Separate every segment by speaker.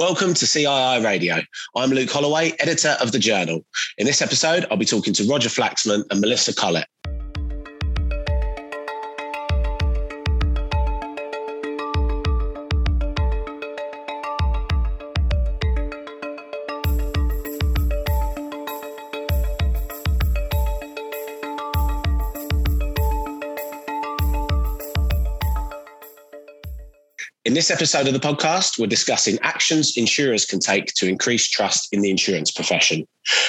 Speaker 1: Welcome to CII Radio. I'm Luke Holloway, editor of The Journal. In this episode, I'll be talking to Roger Flaxman and Melissa Collett. In this episode of the podcast, we're discussing actions insurers can take to increase trust in the insurance profession.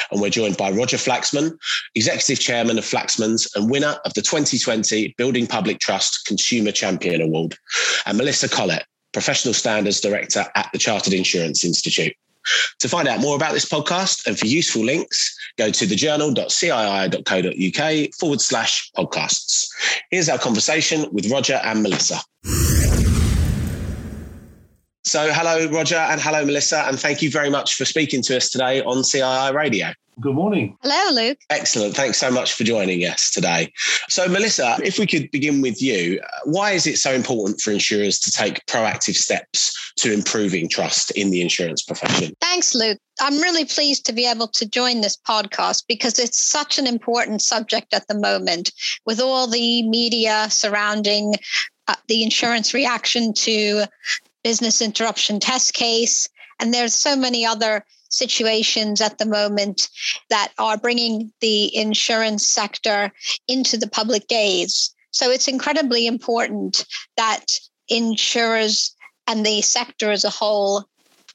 Speaker 1: And we're joined by Roger Flaxman, Executive Chairman of Flaxman's and winner of the 2020 Building Public Trust Consumer Champion Award, and Melissa Collett, Professional Standards Director at the Chartered Insurance Institute. To find out more about this podcast and for useful links, go to thejournal.cii.co.uk forward slash podcasts. Here's our conversation with Roger and Melissa. So, hello, Roger, and hello, Melissa, and thank you very much for speaking to us today on CII Radio.
Speaker 2: Good morning.
Speaker 3: Hello, Luke.
Speaker 1: Excellent. Thanks so much for joining us today. So, Melissa, if we could begin with you, why is it so important for insurers to take proactive steps to improving trust in the insurance profession?
Speaker 3: Thanks, Luke. I'm really pleased to be able to join this podcast because it's such an important subject at the moment with all the media surrounding uh, the insurance reaction to business interruption test case. And there's so many other situations at the moment that are bringing the insurance sector into the public gaze. So it's incredibly important that insurers and the sector as a whole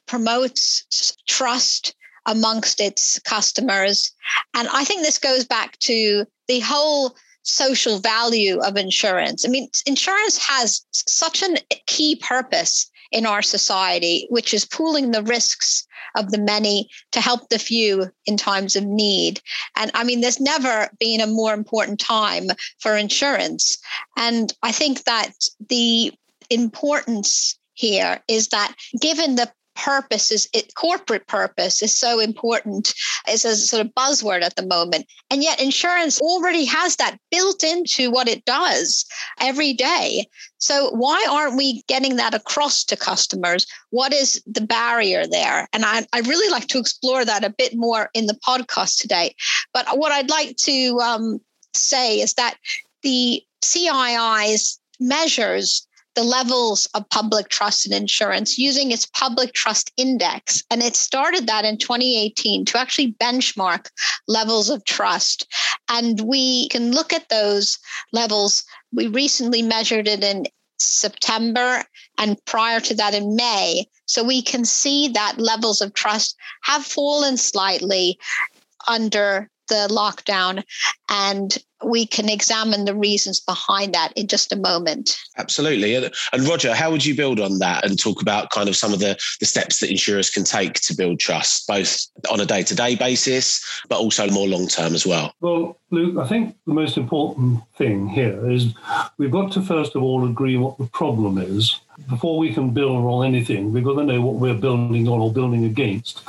Speaker 3: promotes trust amongst its customers. And I think this goes back to the whole social value of insurance. I mean, insurance has such a key purpose in our society, which is pooling the risks of the many to help the few in times of need. And I mean, there's never been a more important time for insurance. And I think that the importance here is that given the purpose is it, corporate purpose is so important. It's a sort of buzzword at the moment. And yet insurance already has that built into what it does every day. So why aren't we getting that across to customers? What is the barrier there? And i, I really like to explore that a bit more in the podcast today. But what i'd like to um, say is that the cii's measures the levels of public trust in insurance using its public trust index. And it started that in 2018 to actually benchmark levels of trust. And we can look at those levels. We recently measured it in September and prior to that in May. So we can see that levels of trust have fallen slightly under the lockdown and we can examine the reasons behind that in just a moment.
Speaker 1: Absolutely. And Roger, how would you build on that and talk about kind of some of the, the steps that insurers can take to build trust, both on a day to day basis, but also more long term as well?
Speaker 2: Well, Luke, I think the most important thing here is we've got to first of all agree what the problem is. Before we can build on anything, we've got to know what we're building on or building against.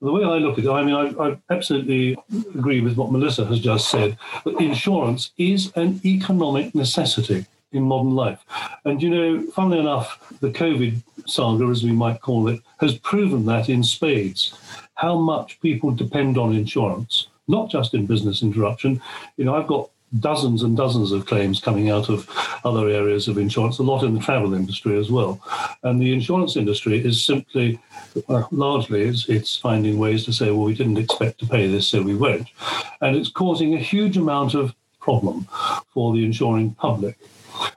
Speaker 2: The way I look at it, I mean, I, I absolutely agree with what Melissa has just said, that insurance is an economic necessity in modern life. And, you know, funnily enough, the COVID saga, as we might call it, has proven that in spades, how much people depend on insurance, not just in business interruption. You know, I've got dozens and dozens of claims coming out of other areas of insurance, a lot in the travel industry as well. And the insurance industry is simply, uh, largely, it's, it's finding ways to say, well, we didn't expect to pay this, so we won't. And it's causing a huge amount of problem for the insuring public.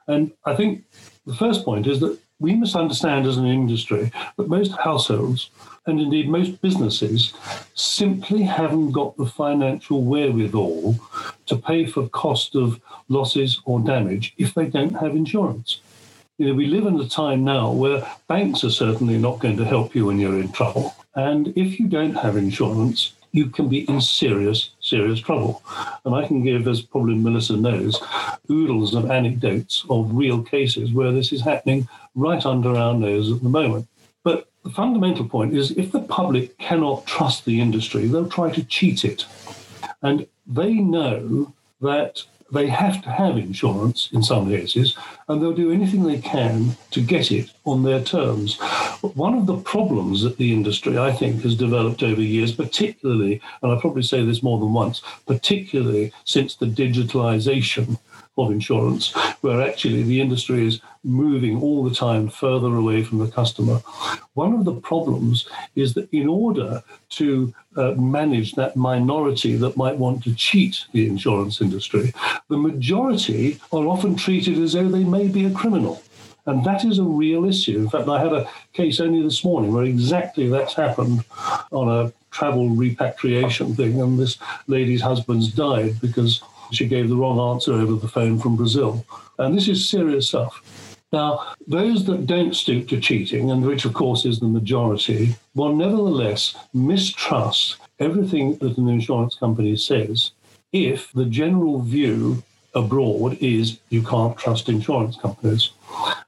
Speaker 2: And I think the first point is that we must understand as an industry that most households and indeed most businesses simply haven't got the financial wherewithal to pay for cost of losses or damage if they don't have insurance. You know, we live in a time now where banks are certainly not going to help you when you're in trouble. And if you don't have insurance, you can be in serious, serious trouble. And I can give, as probably Melissa knows, oodles of anecdotes of real cases where this is happening right under our nose at the moment. But the fundamental point is if the public cannot trust the industry, they'll try to cheat it. And they know that they have to have insurance in some cases, and they'll do anything they can to get it on their terms. But one of the problems that the industry, I think, has developed over years, particularly, and I probably say this more than once, particularly since the digitalization of insurance, where actually the industry is moving all the time further away from the customer. One of the problems is that in order to uh, manage that minority that might want to cheat the insurance industry, the majority are often treated as though they may be a criminal. And that is a real issue. In fact, I had a case only this morning where exactly that's happened on a travel repatriation thing, and this lady's husband's died because she gave the wrong answer over the phone from Brazil. And this is serious stuff. Now, those that don't stoop to cheating, and which of course is the majority, will nevertheless mistrust everything that an insurance company says if the general view abroad is you can't trust insurance companies.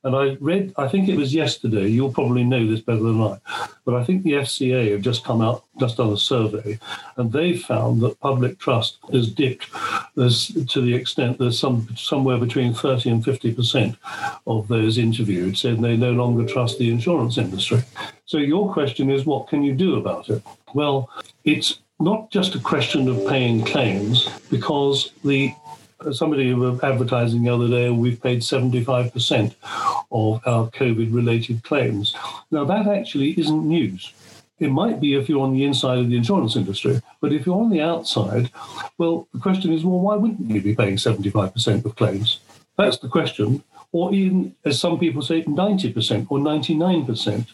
Speaker 2: And I read, I think it was yesterday, you'll probably know this better than I, but I think the FCA have just come out, just done a survey, and they found that public trust has dipped there's, to the extent there's some somewhere between 30 and 50% of those interviewed said they no longer trust the insurance industry. So your question is, what can you do about it? Well, it's not just a question of paying claims because the somebody was advertising the other day, we've paid 75% of our COVID related claims. Now, that actually isn't news. It might be if you're on the inside of the insurance industry, but if you're on the outside, well, the question is, well, why wouldn't you be paying 75% of claims? That's the question or even, as some people say, 90% or 99%.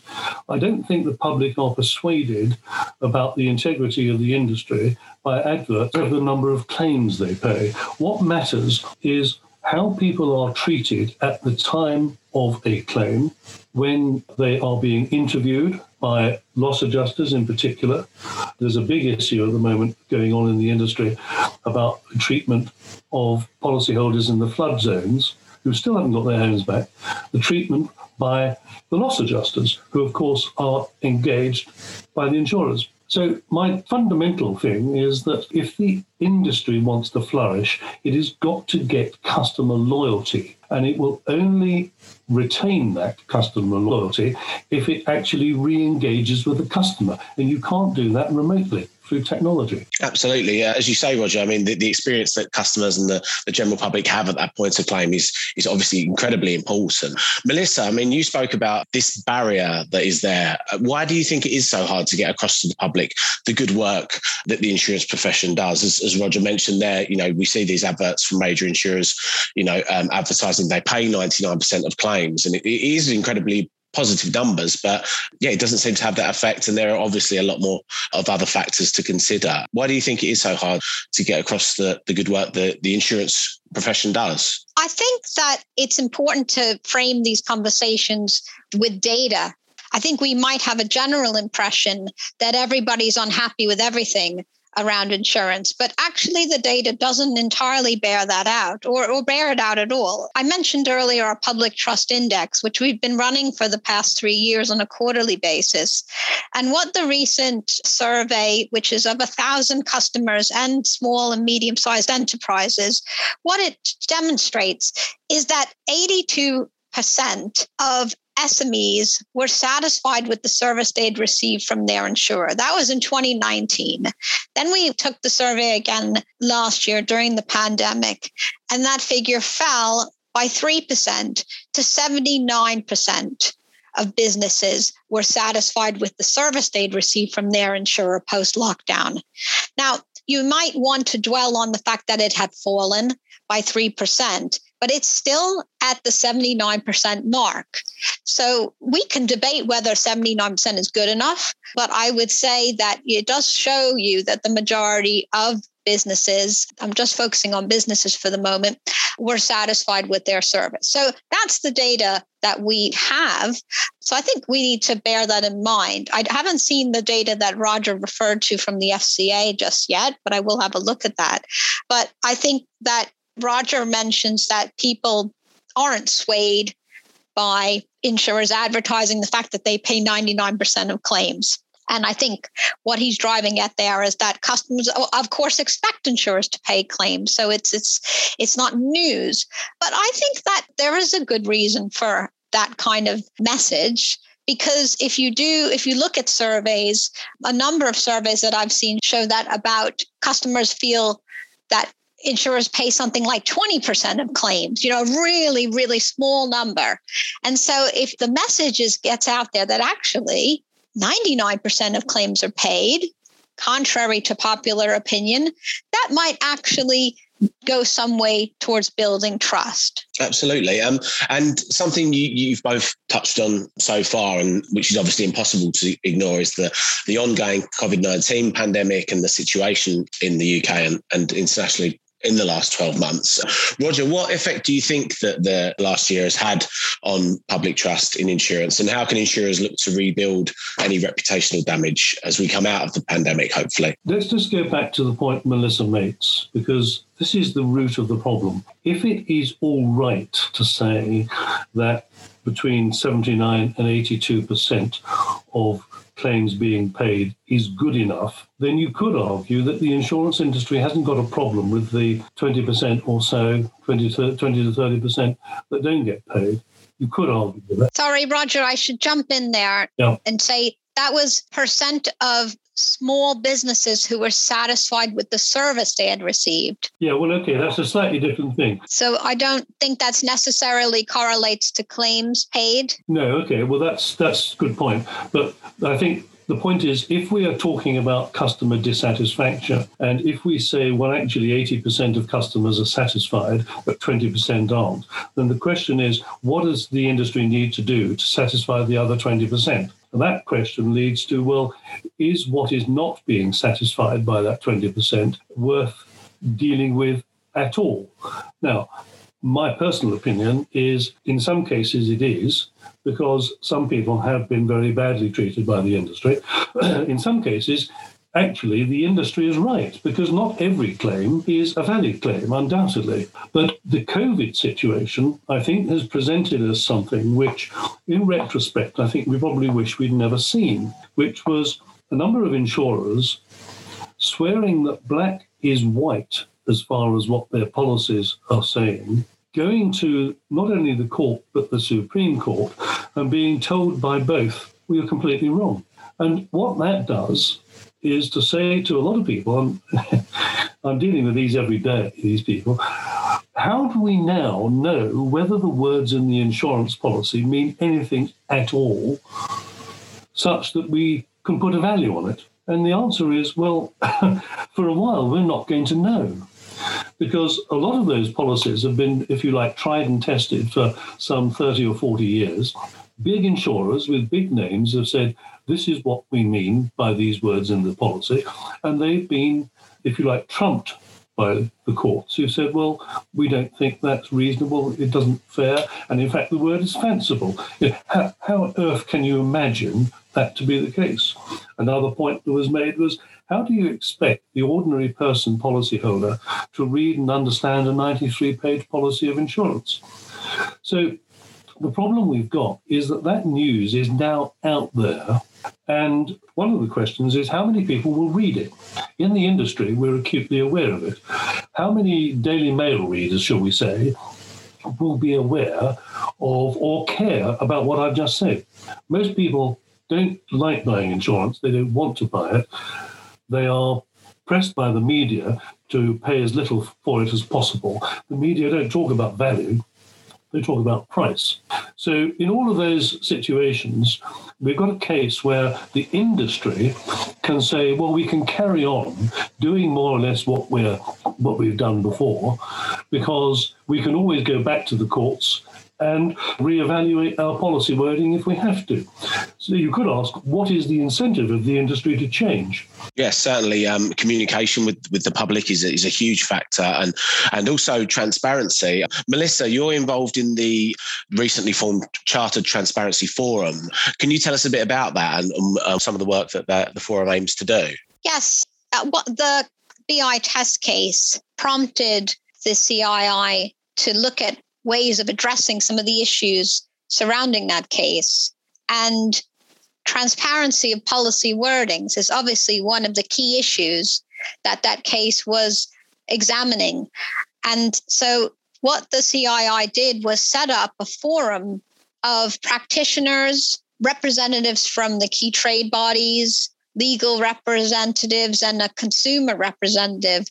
Speaker 2: I don't think the public are persuaded about the integrity of the industry by adverts of the number of claims they pay. What matters is how people are treated at the time of a claim when they are being interviewed by loss adjusters in particular. There's a big issue at the moment going on in the industry about the treatment of policyholders in the flood zones who still haven't got their homes back, the treatment by the loss adjusters, who, of course, are engaged by the insurers. So, my fundamental thing is that if the industry wants to flourish, it has got to get customer loyalty. And it will only retain that customer loyalty if it actually re engages with the customer. And you can't do that remotely through technology.
Speaker 1: Absolutely. Uh, as you say, Roger, I mean, the, the experience that customers and the, the general public have at that point of claim is, is obviously incredibly important. Melissa, I mean, you spoke about this barrier that is there. Why do you think it is so hard to get across to the public the good work that the insurance profession does? As, as Roger mentioned there, you know, we see these adverts from major insurers, you know, um, advertising they pay 99% of claims. And it, it is incredibly positive numbers, but yeah, it doesn't seem to have that effect. And there are obviously a lot more of other factors to consider. Why do you think it is so hard to get across the, the good work that the insurance profession does?
Speaker 3: I think that it's important to frame these conversations with data. I think we might have a general impression that everybody's unhappy with everything around insurance, but actually the data doesn't entirely bear that out or, or bear it out at all. I mentioned earlier our public trust index, which we've been running for the past three years on a quarterly basis. And what the recent survey, which is of a thousand customers and small and medium sized enterprises, what it demonstrates is that 82 percent of SMEs were satisfied with the service they'd received from their insurer. That was in 2019. Then we took the survey again last year during the pandemic, and that figure fell by 3% to 79% of businesses were satisfied with the service they'd received from their insurer post lockdown. Now, you might want to dwell on the fact that it had fallen by 3% but it's still at the 79% mark. So we can debate whether 79% is good enough, but I would say that it does show you that the majority of businesses, I'm just focusing on businesses for the moment, were satisfied with their service. So that's the data that we have. So I think we need to bear that in mind. I haven't seen the data that Roger referred to from the FCA just yet, but I will have a look at that. But I think that Roger mentions that people aren't swayed by insurers advertising the fact that they pay 99% of claims. And I think what he's driving at there is that customers, of course, expect insurers to pay claims. So it's it's it's not news. But I think that there is a good reason for that kind of message because if you do if you look at surveys a number of surveys that i've seen show that about customers feel that insurers pay something like 20% of claims you know a really really small number and so if the message is gets out there that actually 99% of claims are paid contrary to popular opinion that might actually go some way towards building trust.
Speaker 1: Absolutely. Um, and something you, have both touched on so far, and which is obviously impossible to ignore, is the, the ongoing COVID 19 pandemic and the situation in the UK and, and internationally in the last 12 months. Roger, what effect do you think that the last year has had on public trust in insurance and how can insurers look to rebuild any reputational damage as we come out of the pandemic, hopefully?
Speaker 2: Let's just go back to the point Melissa makes because this is the root of the problem. If it is all right to say that between 79 and 82% of claims being paid is good enough, then you could argue that the insurance industry hasn't got a problem with the 20% or so, 20 to, 20 to 30% that don't get paid. You could argue that.
Speaker 3: Sorry, Roger, I should jump in there
Speaker 2: yeah.
Speaker 3: and say that was percent of small businesses who were satisfied with the service they had received.
Speaker 2: Yeah, well, okay, that's a slightly different thing.
Speaker 3: So I don't think that's necessarily correlates to claims paid.
Speaker 2: No, okay, well, that's that's a good point. But I think the point is, if we are talking about customer dissatisfaction, and if we say, well, actually 80% of customers are satisfied, but 20% aren't, then the question is, what does the industry need to do to satisfy the other 20%? And that question leads to, well, is what is not being satisfied by that 20% worth dealing with at all? Now, my personal opinion is in some cases it is, because some people have been very badly treated by the industry. in some cases, actually the industry is right because not every claim is a valid claim, undoubtedly. But the COVID situation, I think, has presented us something which, in retrospect, I think we probably wish we'd never seen, which was a number of insurers swearing that black is white as far as what their policies are saying, going to not only the court but the Supreme Court and being told by both, we are completely wrong. And what that does is to say to a lot of people, I'm, I'm dealing with these every day, these people, how do we now know whether the words in the insurance policy mean anything at all, such that we can put a value on it? And the answer is, well, for a while, we're not going to know. Because a lot of those policies have been, if you like, tried and tested for some 30 or 40 years. Big insurers with big names have said, this is what we mean by these words in the policy. And they've been, if you like, trumped by the courts who said, well, we don't think that's reasonable, it doesn't fair, and in fact the word is fanciful. How, how on earth can you imagine that to be the case? Another point that was made was, how do you expect the ordinary person policyholder to read and understand a 93 page policy of insurance? So the problem we've got is that that news is now out there and one of the questions is how many people will read it? In the industry, we're acutely aware of it. How many Daily Mail readers, shall we say, will be aware of or care about what I've just said? Most people don't like buying insurance, they don't want to buy it. They are pressed by the media to pay as little for it as possible. The media don't talk about value, they talk about price. So, in all of those situations, we've got a case where the industry can say, well, we can carry on doing more or less what we're what we've done before, because we can always go back to the courts and reevaluate our policy wording if we have to. So you could ask, what is the incentive of the industry to change?
Speaker 1: Yes, certainly. Um, communication with, with the public is a, is a huge factor, and and also transparency. Melissa, you're involved in the recently formed Chartered Transparency Forum. Can you tell us a bit about that and um, uh, some of the work that the, the forum aims to do?
Speaker 3: Yes, uh, what the BI test case prompted the CII to look at ways of addressing some of the issues surrounding that case. And transparency of policy wordings is obviously one of the key issues that that case was examining. And so, what the CII did was set up a forum of practitioners, representatives from the key trade bodies, legal representatives, and a consumer representative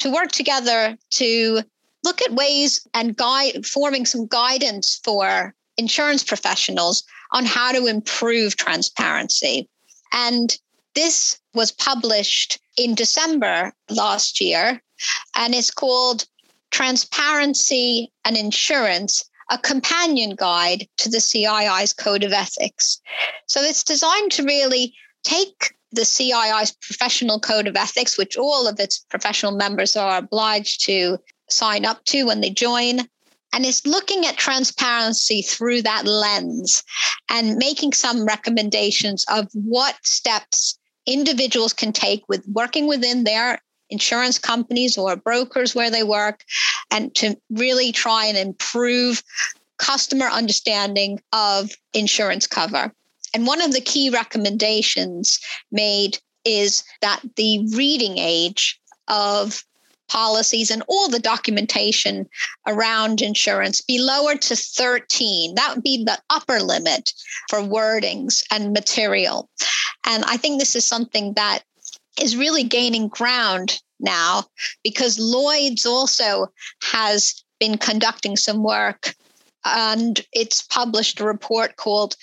Speaker 3: to work together to look at ways and guide forming some guidance for insurance professionals on how to improve transparency. And this was published in December last year, and it's called Transparency and Insurance a companion guide to the CII's Code of Ethics. So it's designed to really take the CII's professional code of ethics, which all of its professional members are obliged to sign up to when they join, and it's looking at transparency through that lens and making some recommendations of what steps individuals can take with working within their insurance companies or brokers where they work and to really try and improve customer understanding of insurance cover. And one of the key recommendations made is that the reading age of policies and all the documentation around insurance be lowered to 13. That would be the upper limit for wordings and material. And I think this is something that is really gaining ground now because Lloyd's also has been conducting some work and it's published a report called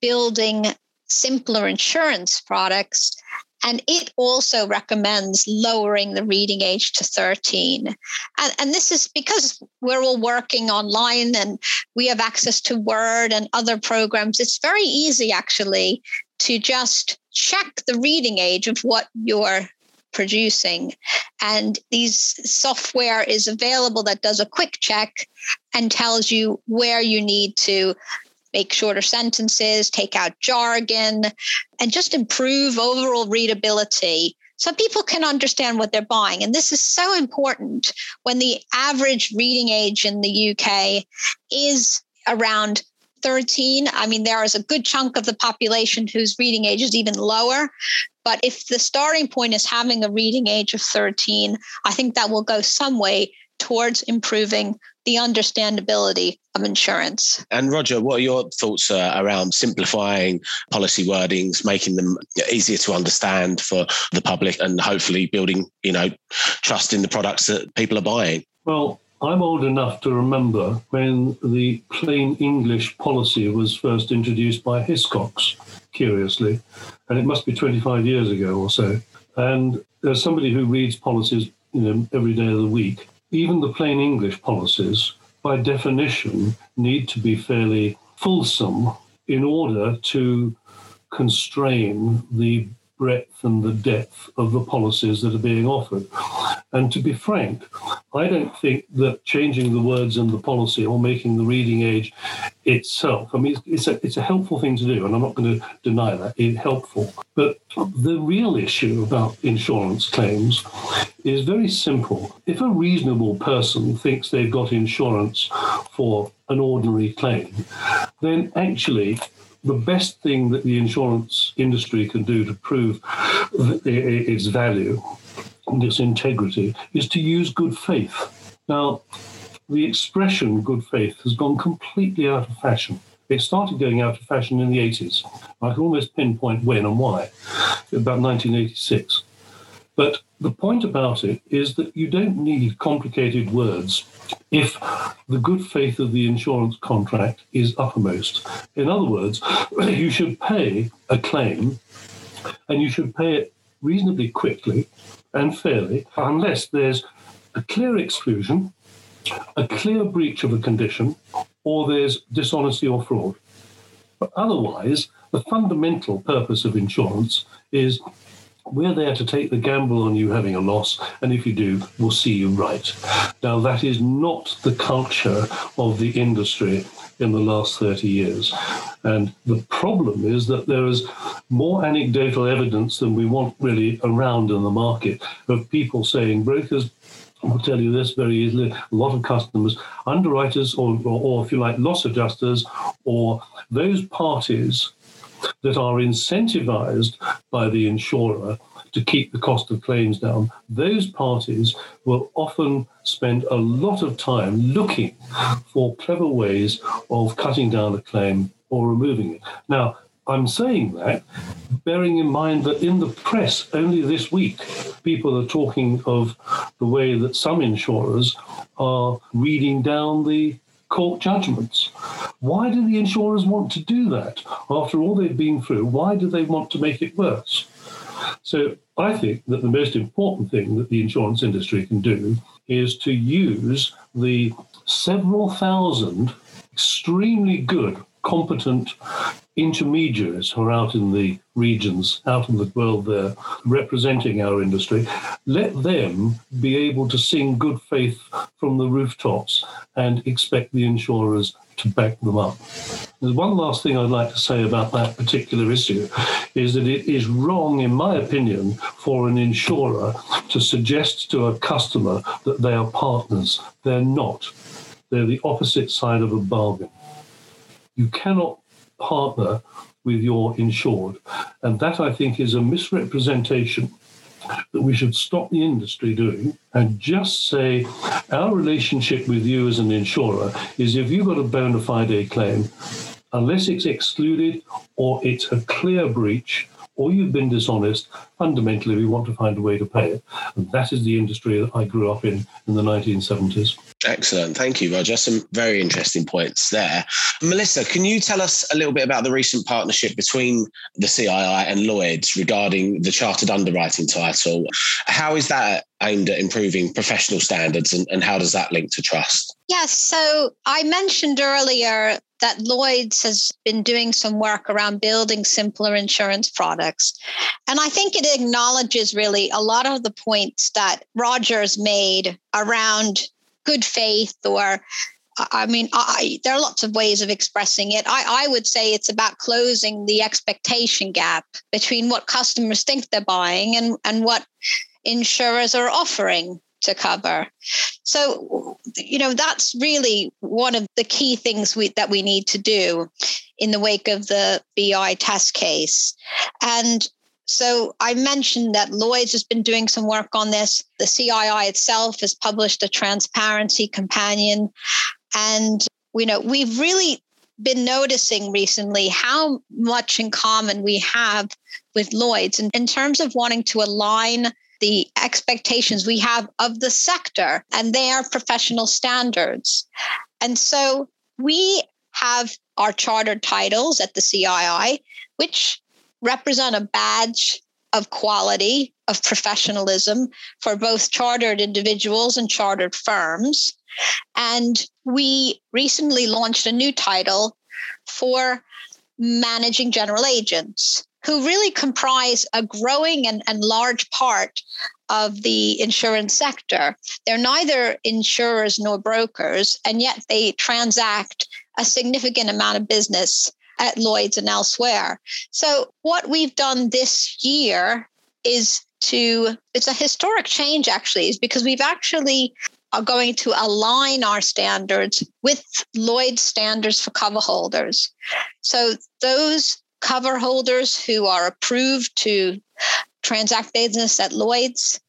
Speaker 3: Building Simpler Insurance Products and it also recommends lowering the reading age to 13. And, and this is because we're all working online and we have access to Word and other programs. It's very easy, actually, to just check the reading age of what you're producing. And these software is available that does a quick check and tells you where you need to make shorter sentences, take out jargon, and just improve overall readability so people can understand what they're buying. And this is so important when the average reading age in the UK is around 13. I mean, there is a good chunk of the population whose reading age is even lower. But if the starting point is having a reading age of 13, I think that will go some way towards improving the understandability of insurance.
Speaker 1: And Roger, what are your thoughts uh, around simplifying policy wordings, making them easier to understand for the public, and hopefully building, you know, trust in the products that people are buying?
Speaker 2: Well, I'm old enough to remember when the plain English policy was first introduced by Hiscox, curiously, and it must be 25 years ago or so. And there's somebody who reads policies, you know, every day of the week even the plain English policies, by definition, need to be fairly fulsome in order to constrain the breadth and the depth of the policies that are being offered. And to be frank, I don't think that changing the words in the policy or making the reading age itself, I mean, it's a, it's a helpful thing to do, and I'm not going to deny that, it's helpful. But the real issue about insurance claims is very simple. If a reasonable person thinks they've got insurance for an ordinary claim, then actually the best thing that the insurance industry can do to prove its value and its integrity is to use good faith. Now, the expression good faith has gone completely out of fashion. It started going out of fashion in the 80s. I can almost pinpoint when and why, about 1986. But the point about it is that you don't need complicated words if the good faith of the insurance contract is uppermost. In other words, you should pay a claim and you should pay it reasonably quickly and fairly, unless there's a clear exclusion, a clear breach of a condition, or there's dishonesty or fraud. But otherwise, the fundamental purpose of insurance is we're there to take the gamble on you having a loss, and if you do, we'll see you right. Now, that is not the culture of the industry in the last 30 years. And the problem is that there is more anecdotal evidence than we want really around in the market of people saying brokers I'll tell you this very easily. A lot of customers, underwriters, or, or, or if you like, loss adjusters, or those parties that are incentivized by the insurer to keep the cost of claims down, those parties will often spend a lot of time looking for clever ways of cutting down a claim or removing it. Now, I'm saying that bearing in mind that in the press only this week, people are talking of the way that some insurers are reading down the court judgments. Why do the insurers want to do that? After all they've been through, why do they want to make it worse? So I think that the most important thing that the insurance industry can do is to use the several thousand extremely good, competent intermediaries who are out in the regions, out in the world there, representing our industry, let them be able to sing good faith from the rooftops and expect the insurers to back them up. There's one last thing I'd like to say about that particular issue is that it is wrong, in my opinion, for an insurer to suggest to a customer that they are partners. They're not. They're the opposite side of a bargain. You cannot partner with your insured. And that, I think, is a misrepresentation that we should stop the industry doing and just say our relationship with you as an insurer is if you've got a bona fide claim, unless it's excluded or it's a clear breach, or you've been dishonest, fundamentally we want to find a way to pay it. And that is the industry that I grew up in in the 1970s.
Speaker 1: Excellent. Thank you, Roger. Some very interesting points there. Melissa, can you tell us a little bit about the recent partnership between the CII and Lloyd's regarding the chartered underwriting title? How is that aimed at improving professional standards and, and how does that link to trust?
Speaker 3: Yes. So I mentioned earlier that Lloyd's has been doing some work around building simpler insurance products. And I think it acknowledges really a lot of the points that Rogers made around good faith or I mean, I, there are lots of ways of expressing it. I, I would say it's about closing the expectation gap between what customers think they're buying and, and what insurers are offering to cover. So, you know, that's really one of the key things we, that we need to do in the wake of the BI test case. And so I mentioned that Lloyd's has been doing some work on this. The CII itself has published a transparency companion. And, you know, we've really been noticing recently how much in common we have with Lloyd's in, in terms of wanting to align the expectations we have of the sector and their professional standards. And so we have our chartered titles at the CII, which represent a badge of quality, of professionalism for both chartered individuals and chartered firms. And we recently launched a new title for managing general agents who really comprise a growing and, and large part of the insurance sector. They're neither insurers nor brokers, and yet they transact a significant amount of business at Lloyd's and elsewhere. So, what we've done this year is to, it's a historic change actually, is because we've actually are going to align our standards with Lloyd's standards for cover holders. So, those cover holders who are approved to transact business at Lloyd's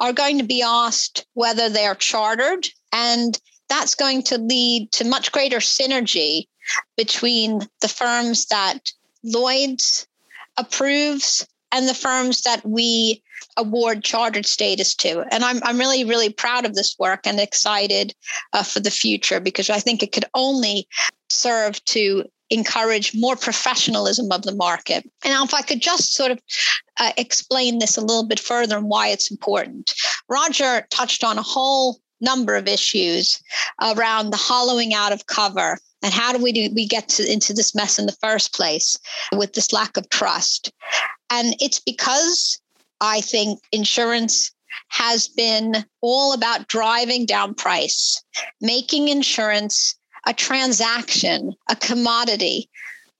Speaker 3: are going to be asked whether they're chartered, and that's going to lead to much greater synergy between the firms that Lloyd's approves and the firms that we award chartered status to. And I'm, I'm really, really proud of this work and excited uh, for the future because I think it could only serve to encourage more professionalism of the market. And if I could just sort of uh, explain this a little bit further and why it's important. Roger touched on a whole number of issues around the hollowing out of cover and how do we do we get to, into this mess in the first place with this lack of trust? And it's because i think insurance has been all about driving down price making insurance a transaction, a commodity,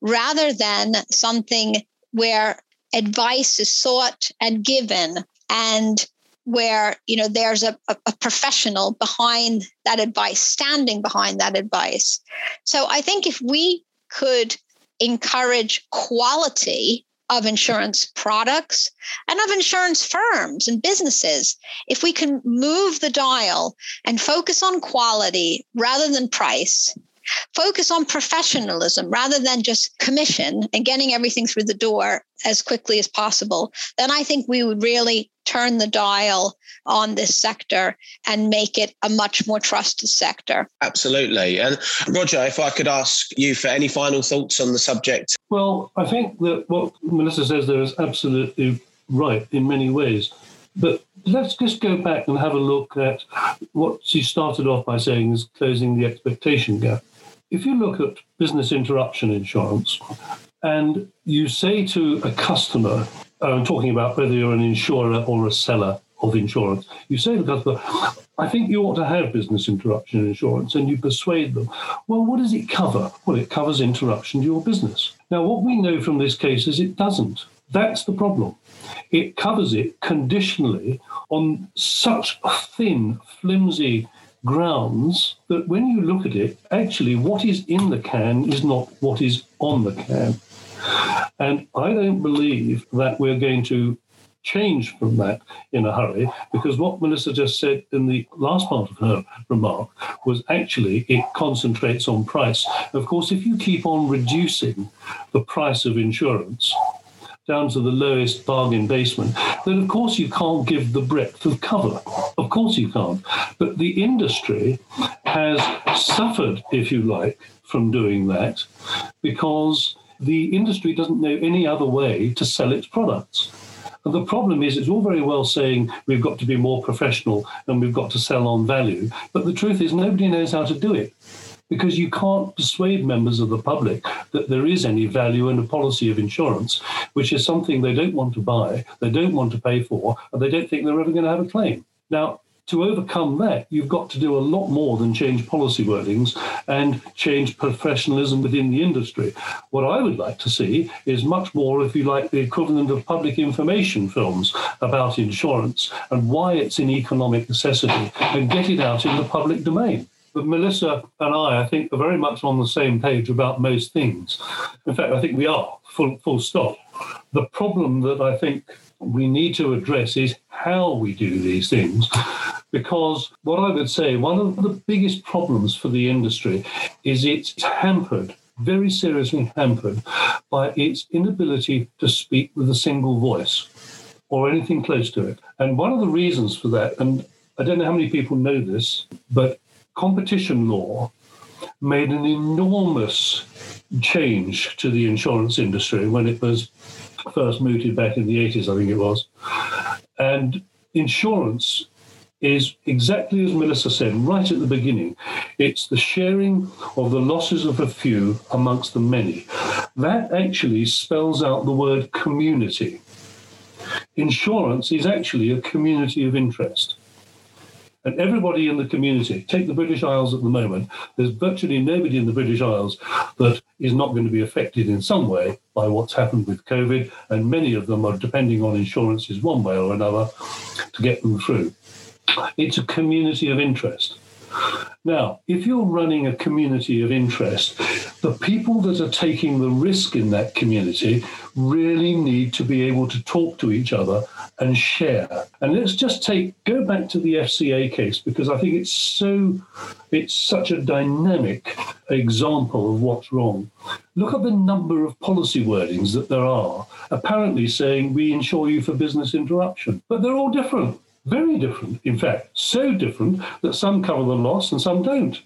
Speaker 3: rather than something where advice is sought and given and where you know there's a, a, professional behind that advice standing behind that advice so i think if we could encourage quality of insurance products and of insurance firms and businesses. If we can move the dial and focus on quality rather than price, focus on professionalism rather than just commission and getting everything through the door as quickly as possible, then I think we would really turn the dial on this sector and make it a much more trusted sector.
Speaker 1: Absolutely. And Roger, if I could ask you for any final thoughts on the subject.
Speaker 2: Well, I think that what Melissa says there is absolutely right in many ways. But let's just go back and have a look at what she started off by saying is closing the expectation gap. If you look at business interruption insurance and you say to a customer, I'm uh, talking about whether you're an insurer or a seller of insurance, you say to the customer, I think you ought to have business interruption insurance, and you persuade them. Well, what does it cover? Well, it covers interruption to your business. Now, what we know from this case is it doesn't. That's the problem. It covers it conditionally on such thin, flimsy grounds that when you look at it, actually what is in the can is not what is on the can. And I don't believe that we're going to change from that in a hurry because what Melissa just said in the last part of her remark was actually it concentrates on price. Of course, if you keep on reducing the price of insurance, down to the lowest bargain basement, then of course you can't give the breadth of cover. Of course you can't. But the industry has suffered, if you like, from doing that because the industry doesn't know any other way to sell its products. And the problem is, it's all very well saying we've got to be more professional and we've got to sell on value. But the truth is, nobody knows how to do it because you can't persuade members of the public that there is any value in a policy of insurance, which is something they don't want to buy, they don't want to pay for, and they don't think they're ever going to have a claim. Now, to overcome that, you've got to do a lot more than change policy wordings and change professionalism within the industry. What I would like to see is much more, if you like, the equivalent of public information films about insurance and why it's an economic necessity and get it out in the public domain. But Melissa and I, I think, are very much on the same page about most things. In fact, I think we are, full, full stop. The problem that I think we need to address is how we do these things. Because what I would say, one of the biggest problems for the industry is it's hampered, very seriously hampered, by its inability to speak with a single voice or anything close to it. And one of the reasons for that, and I don't know how many people know this, but competition law made an enormous change to the insurance industry when it was first mooted back in the 80s, I think it was. And insurance is exactly as Melissa said right at the beginning it's the sharing of the losses of a few amongst the many. That actually spells out the word community. Insurance is actually a community of interest. And everybody in the community, take the British Isles at the moment, there's virtually nobody in the British Isles that is not going to be affected in some way by what's happened with COVID. And many of them are depending on insurances one way or another to get them through. It's a community of interest. Now, if you're running a community of interest, the people that are taking the risk in that community really need to be able to talk to each other and share. And let's just take go back to the FCA case because I think it's so it's such a dynamic example of what's wrong. Look at the number of policy wordings that there are, apparently saying we insure you for business interruption, but they're all different. Very different, in fact, so different that some cover the loss and some don't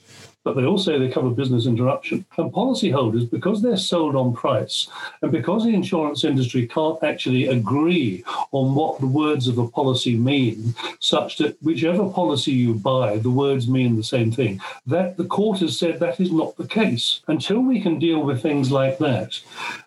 Speaker 2: but they all say they cover business interruption. And policyholders, because they're sold on price, and because the insurance industry can't actually agree on what the words of a policy mean, such that whichever policy you buy, the words mean the same thing, that the court has said that is not the case. Until we can deal with things like that,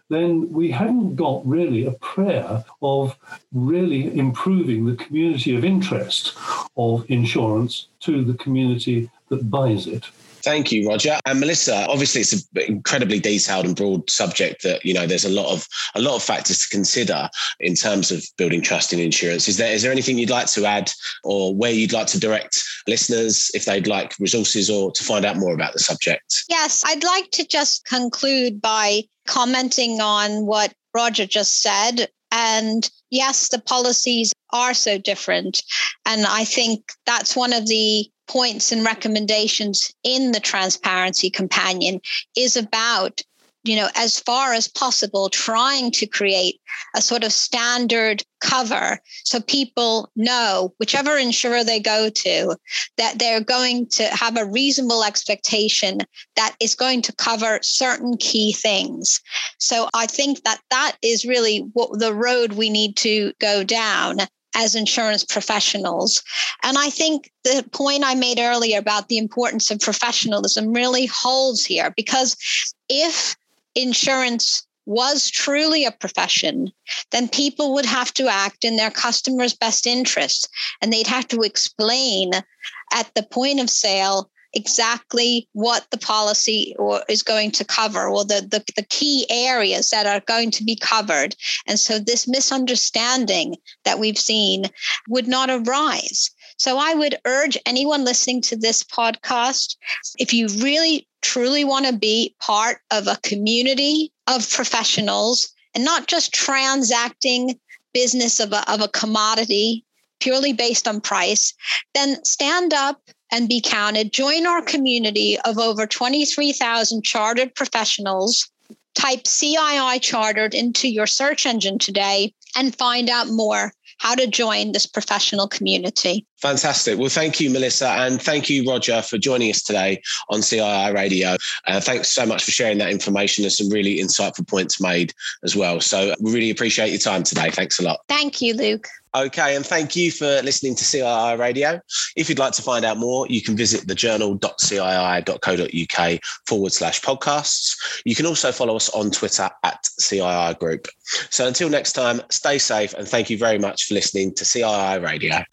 Speaker 2: then we haven't got really a prayer of really improving the community of interest of insurance to the community that buys it.
Speaker 1: Thank you, Roger. And Melissa, obviously it's an incredibly detailed and broad subject that, you know, there's a lot of a lot of factors to consider in terms of building trust in insurance. Is there is there anything you'd like to add or where you'd like to direct listeners if they'd like resources or to find out more about the subject?
Speaker 3: Yes, I'd like to just conclude by commenting on what Roger just said. And yes, the policies are so different. And I think that's one of the points and recommendations in the transparency companion is about you know as far as possible trying to create a sort of standard cover so people know whichever insurer they go to that they're going to have a reasonable expectation that is going to cover certain key things. So i think that that is really what the road we need to go down as insurance professionals. And I think the point I made earlier about the importance of professionalism really holds here because if insurance was truly a profession, then people would have to act in their customers' best interest and they'd have to explain at the point of sale exactly what the policy is going to cover or the, the, the key areas that are going to be covered. And so this misunderstanding that we've seen would not arise. So I would urge anyone listening to this podcast, if you really truly want to be part of a community of professionals and not just transacting business of a, of a commodity purely based on price, then stand up and be counted. Join our community of over 23,000 chartered professionals. Type CII chartered into your search engine today and find out more how to join this professional community.
Speaker 1: Fantastic. Well, thank you, Melissa, and thank you, Roger, for joining us today on CII Radio. Uh, thanks so much for sharing that information. There's some really insightful points made as well. So we really appreciate your time today. Thanks a lot.
Speaker 3: Thank you, Luke.
Speaker 1: Okay, and thank you for listening to CII Radio. If you'd like to find out more, you can visit thejournal.cii.co.uk forward slash podcasts. You can also follow us on Twitter at CII Group. So until next time, stay safe and thank you very much for listening to CII Radio.